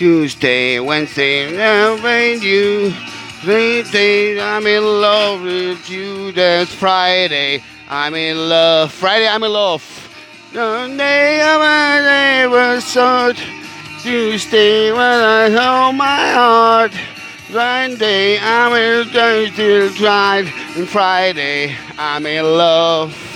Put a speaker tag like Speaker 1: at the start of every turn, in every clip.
Speaker 1: Tuesday, Wednesday, Wednesday, you. Thursday, I'm in love with you. That's Friday, I'm in love. Friday, I'm in love. Sunday, I was so. Tuesday, when I hold my heart. Sunday, I'm in Thursday, tried. And Friday, I'm in love.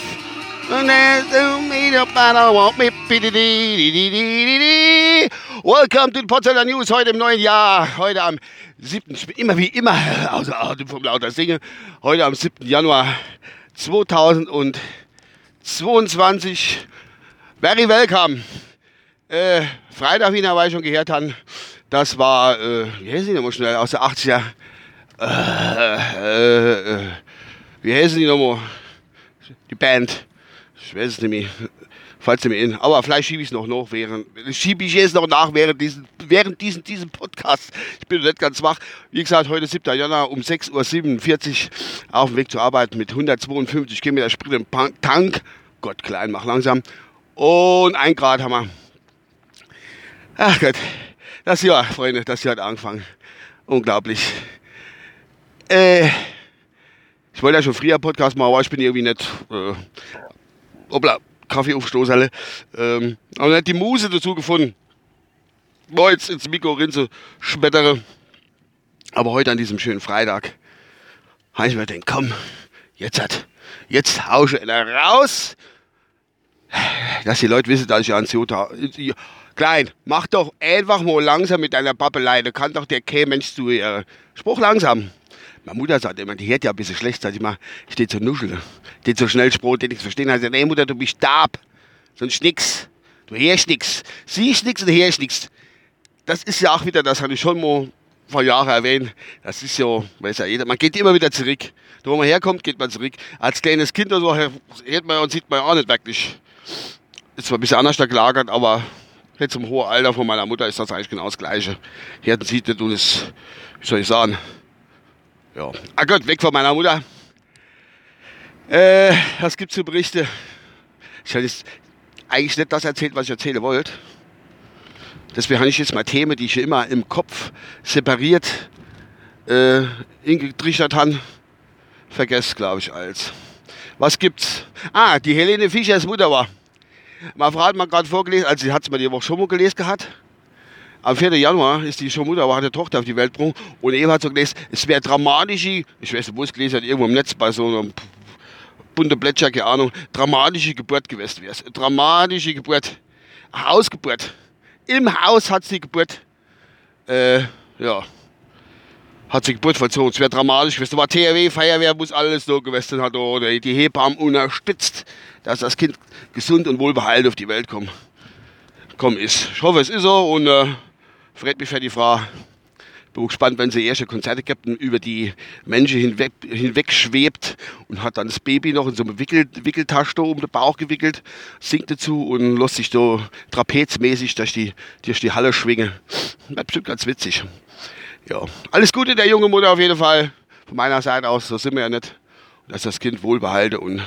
Speaker 1: Welcome to the Potsdamer News heute im neuen Jahr. Heute am 7. Ich bin immer wie immer außer Atem vom lauter Singen. Heute am 7. Januar 2022. Very welcome. Äh, Freitag, wie ihr schon gehört haben, das war, äh, wie heißen die nochmal schnell, aus der 80er. Äh, äh, äh, wie heißen die nochmal? Die Band. Ich weiß es nicht mehr. Falls mir in. Aber vielleicht schiebe ich es noch nach, während, schiebe ich es noch nach während diesen, während diesen, diesem Podcast. Ich bin nicht ganz wach. Wie gesagt, heute 7. Januar um 6.47 Uhr auf dem Weg zur Arbeit mit 152 Kilometer Sprit im Tank. Gott, klein, mach langsam. Und ein Grad haben wir. Ach Gott, das Jahr, Freunde, das Jahr hat angefangen. Unglaublich. Äh, ich wollte ja schon früher Podcast machen, aber ich bin irgendwie nicht. Äh, hoppla, Kaffee aufstoßen. Ähm, aber nicht die Muse dazu gefunden. War jetzt ins Mikro rein zu schmettere. Aber heute an diesem schönen Freitag habe ich mir gedacht, komm, jetzt hat, jetzt hausche er raus. Dass die Leute wissen, dass ich an Jota. Klein, mach doch einfach mal langsam mit deiner Pappelei. Da kann doch der K-Mensch zu ihr. Spruch langsam. Meine Mutter sagt immer, die hört ja ein bisschen schlecht, sag ich mal, ich stehe so nuschel. Steht so schnell Spruch, den nichts verstehen. Also, nee, Mutter, du bist taub. Sonst nix. Du hörst nix. Siehst nix und hörst nix. Das ist ja auch wieder, das habe ich schon mal vor Jahren erwähnt. Das ist ja, weiß ja jeder, man geht immer wieder zurück. Da wo man herkommt, geht man zurück. Als kleines Kind oder so hört man und sieht man auch nicht wirklich. Ist zwar ein bisschen anders gelagert, aber jetzt zum hohen Alter von meiner Mutter ist das eigentlich genau das Gleiche. Hört und sieht nicht und ist, wie soll ich sagen, ja. Ah Gott, weg von meiner Mutter. Äh, was gibt's für Berichte? Ich habe jetzt eigentlich nicht das erzählt, was ich erzählen wollte. Deswegen habe ich jetzt mal Themen, die ich immer im Kopf separiert äh, ingetrichtert habe. Vergesst, glaube ich, als. Was gibt's? Ah, die Helene Fischers Mutter war. Meine Frau hat mir gerade vorgelesen, also sie hat es mir die Woche schon mal gelesen gehabt. Am 4. Januar ist die schon Mutter, war eine Tochter auf die Welt gebracht und eben hat so gelesen, es wäre dramatische, ich weiß nicht, wo es gelesen hat, irgendwo im Netz bei so einem bunten Blätter, keine Ahnung, dramatische Geburt gewesen wäre. Dramatische Geburt. Hausgeburt. Im Haus hat sie Geburt, äh, ja, hat sie Geburt vollzogen. Es wäre dramatisch gewesen. Da war THW, Feuerwehr, muss alles so gewesen hat, oder die Hebammen unterstützt, dass das Kind gesund und wohlbehalten auf die Welt kommt. Komm, ist. Ich hoffe, es ist so und äh, freut mich für die Frau. Bin gespannt, wenn sie erste Konzerte gibt und über die Menschen hinweg, hinweg schwebt und hat dann das Baby noch in so einem Wickel, Wickeltasche um den Bauch gewickelt, singt dazu und lässt sich so trapezmäßig durch die, durch die Halle schwingen. Das bestimmt ganz witzig. Ja, alles Gute der jungen Mutter auf jeden Fall. Von meiner Seite aus, so sind wir ja nicht. Dass das Kind wohlbehalte und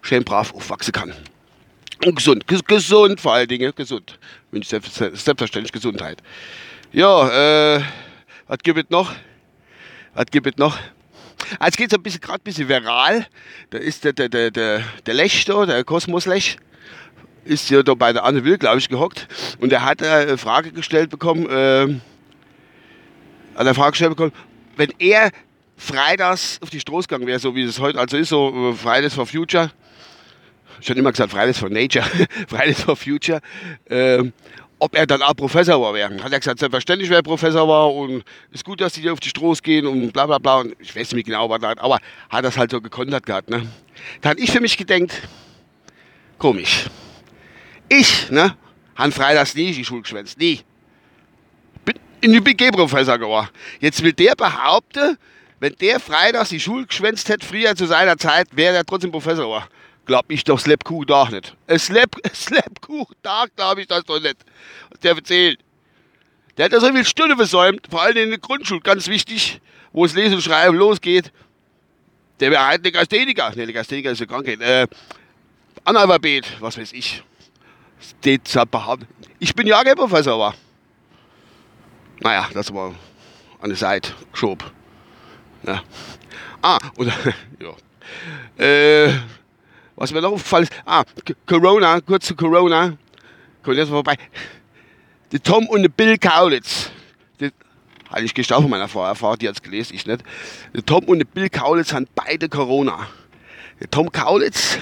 Speaker 1: schön brav aufwachsen kann. Und gesund, gesund vor allen Dingen, gesund. Wünsche selbstverständlich Gesundheit. Ja, äh, was gibt es noch? Was gibt es noch? Ah, jetzt geht es ein bisschen, gerade ein bisschen viral. Da ist der, der, der, der, Lech da, der Kosmos Lech, ist ja da bei der Anne Will, glaube ich, gehockt. Und er hat eine Frage gestellt bekommen, äh, eine Frage gestellt bekommen, wenn er freitags auf die Straße gegangen wäre, so wie es heute also ist, so äh, Fridays for Future, schon immer gesagt Fridays for Nature, Fridays for Future, äh, ob er dann auch Professor war wäre. Hat er gesagt, selbstverständlich, wer Professor war und ist gut, dass die auf die Straße gehen und bla bla bla. Und ich weiß nicht genau, was er aber hat das halt so gekontert gehabt. Ne? Da habe ich für mich gedacht, komisch. Ich, ne, habe freitags nie die Schule geschwänzt, nie. Bin in die BG-Professor geworden. Jetzt will der behaupten, wenn der freitags die Schule geschwänzt hätte, früher zu seiner Zeit, wäre er trotzdem Professor geworden glaub ich doch Slapkuch da nicht. Ein Slap, Slapkuch da glaube ich das doch nicht. Was der erzählt. Der hat ja so viel Stunden versäumt, vor allem in der Grundschule, ganz wichtig, wo es Lesen und Schreiben losgeht. Der wäre halt Legastheniker. Ne, Legastheniker ist eine Krankheit. Äh, Analphabet, was weiß ich. Ich bin Jahrgangsprofessor, war. Naja, das war an der Seite geschoben. Ja. Ah, und ja. Äh, was mir noch aufgefallen ist, ah, Corona, kurz zu Corona, kommt jetzt vorbei. Der Tom und der Bill Kaulitz, die, hatte ich gestern von meiner Frau die hat es gelesen, ich nicht. Der Tom und der Bill Kaulitz haben beide Corona. Der Tom Kaulitz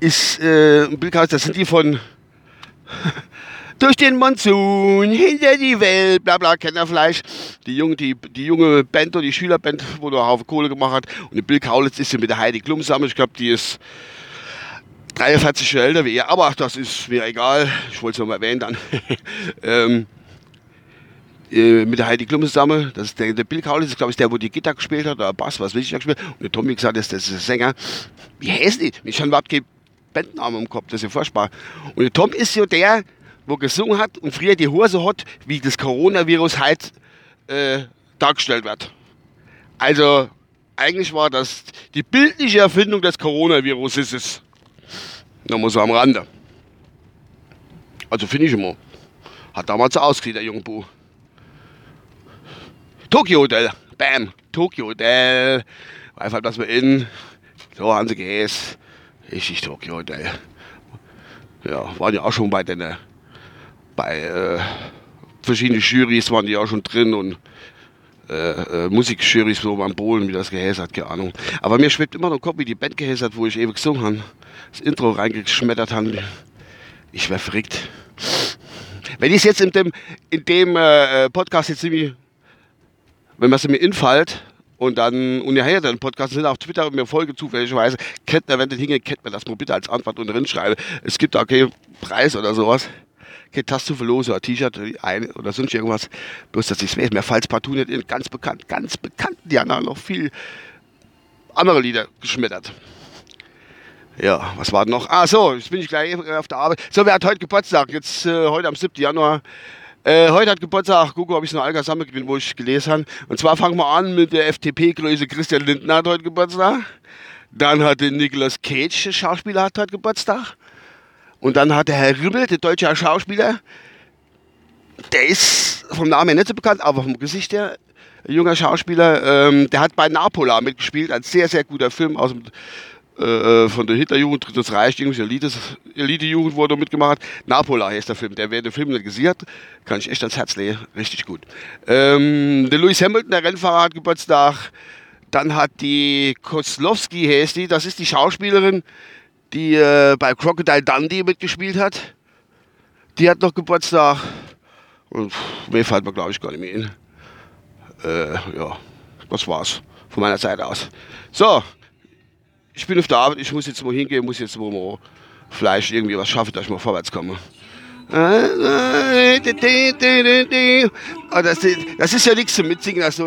Speaker 1: ist, äh, Bill Kaulitz, das sind die von durch den Monsun, hinter die Welt, bla bla, vielleicht. Die junge, die, die junge Band oder die Schülerband, wo der Haufen Kohle gemacht hat. Und der Bill Kaulitz ist ja mit der Heidi Klum zusammen. Ich glaube, die ist 43 Jahre älter wie er, aber das ist mir egal. Ich wollte es noch mal erwähnen dann. ähm, äh, mit der Heidi Klum zusammen. Das ist der, der Bill Kaulitz ist, glaube ich, der, wo die Gitarre gespielt hat, oder Bass, was will ich da gespielt. Und der Tommy gesagt, das, das ist der Sänger. Wie heißt die? Ich habe überhaupt keinen Bandnamen im Kopf, das ist ja furchtbar. Und der Tom ist ja der, wo gesungen hat und früher die Hose hat, wie das Coronavirus halt äh, dargestellt wird. Also eigentlich war das die bildliche Erfindung des Coronavirus ist Nochmal so am Rande. Also finde ich immer. Hat damals so ausgesehen, der junge Bu. Tokyo Hotel. Bam. Tokyo Hotel. Einfach, dass wir in. So haben sie geheißen. Richtig Tokyo Hotel. Ja, waren ja auch schon bei den bei äh, verschiedenen Jurys waren die auch schon drin und äh, äh, Musikjurys so beim Bohlen, wie das gehäsert, keine Ahnung. Aber mir schwebt immer noch Kopf, wie die Band gehäsert, wo ich eben gesungen habe, das Intro reingeschmettert habe. Ich wäre verrückt. Wenn ich es jetzt in dem, in dem äh, Podcast jetzt irgendwie, wenn man es mir infällt, und dann, und hört den Podcast, sind auf Twitter und mir folge zufälligerweise, kennt ihr, wenn das hingeht, kennt man das mal bitte als Antwort und drin schreiben. Es gibt auch keinen Preis oder sowas keine Tasse verlosen, ein T-Shirt oder sonst irgendwas. Bloß, dass ich es weiß. Mir fällt partout nicht. Ganz bekannt, ganz bekannt. Die haben noch viel andere Lieder geschmettert. Ja, was war noch? Ah, so, jetzt bin ich gleich auf der Arbeit. So, wer hat heute Geburtstag? Jetzt, äh, heute am 7. Januar. Äh, heute hat Geburtstag, guck, ob ich noch Alga zusammengekriegt, wo ich gelesen habe. Und zwar fangen wir an mit der FDP-Größe Christian Lindner hat heute Geburtstag. Dann hat der Nicolas Cage, Schauspieler, hat heute Geburtstag. Und dann hat der Herr Ribbel, der deutsche Schauspieler, der ist vom Namen her nicht so bekannt, aber vom Gesicht her, junger Schauspieler, ähm, der hat bei Napola mitgespielt, ein sehr, sehr guter Film aus dem, äh, äh von der Hitlerjugend, Drittes Reich, irgendwie Elite-Jugend wurde mitgemacht. Napola heißt der Film. Der, wer den Film nicht gesehen hat, kann ich echt ans Herz legen. Richtig gut. Ähm, der Lewis Hamilton, der Rennfahrer, hat Geburtstag. Dann hat die Kozlowski, heißt die, das ist die Schauspielerin, die äh, bei Crocodile Dundee mitgespielt hat. Die hat noch Geburtstag. Und mehr fällt mir, glaube ich, gar nicht mehr in. Äh, ja, das war's von meiner Seite aus. So, ich bin auf der Arbeit, ich muss jetzt mal hingehen, muss jetzt mal vielleicht irgendwie was schaffen, dass ich mal vorwärts komme. Oh, das, das ist ja nichts zum Mitsingen. Also,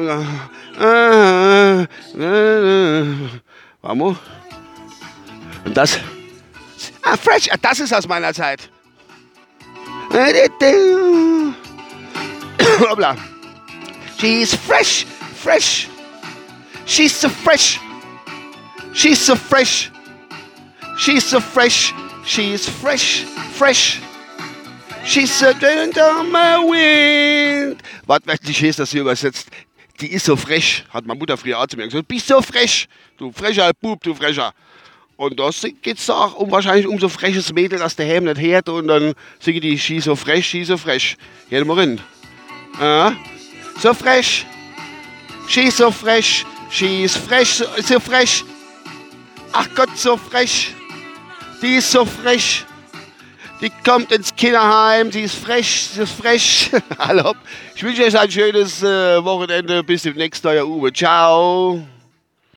Speaker 1: Vamos. Und das, ah, fresh, ah, das ist aus meiner Zeit. Hoppla. She's fresh, fresh. She's so fresh. She's so fresh. She's so fresh. She's fresh, fresh. She's so down on my wind. Wortwörtlich ist das hier übersetzt. Die ist so fresh, hat meine Mutter früher auch zu mir gesagt. Bist so fresh. Du frecher Bub, du frecher. Und da geht es auch um wahrscheinlich um so freches Mädel, dass der Helm nicht hört und dann singen die Ski so fresh, Ski so fresh. Gehen wir rein. Ja. So fresh. She so fresh. She is fresh, so, so fresh. Ach Gott, so fresh. Die ist so fresh. Die kommt ins Kinderheim, sie ist fresh, sie ist fresh. Hallo. Ich wünsche euch ein schönes äh, Wochenende. Bis zum nächsten Jahr, Uwe. Ciao.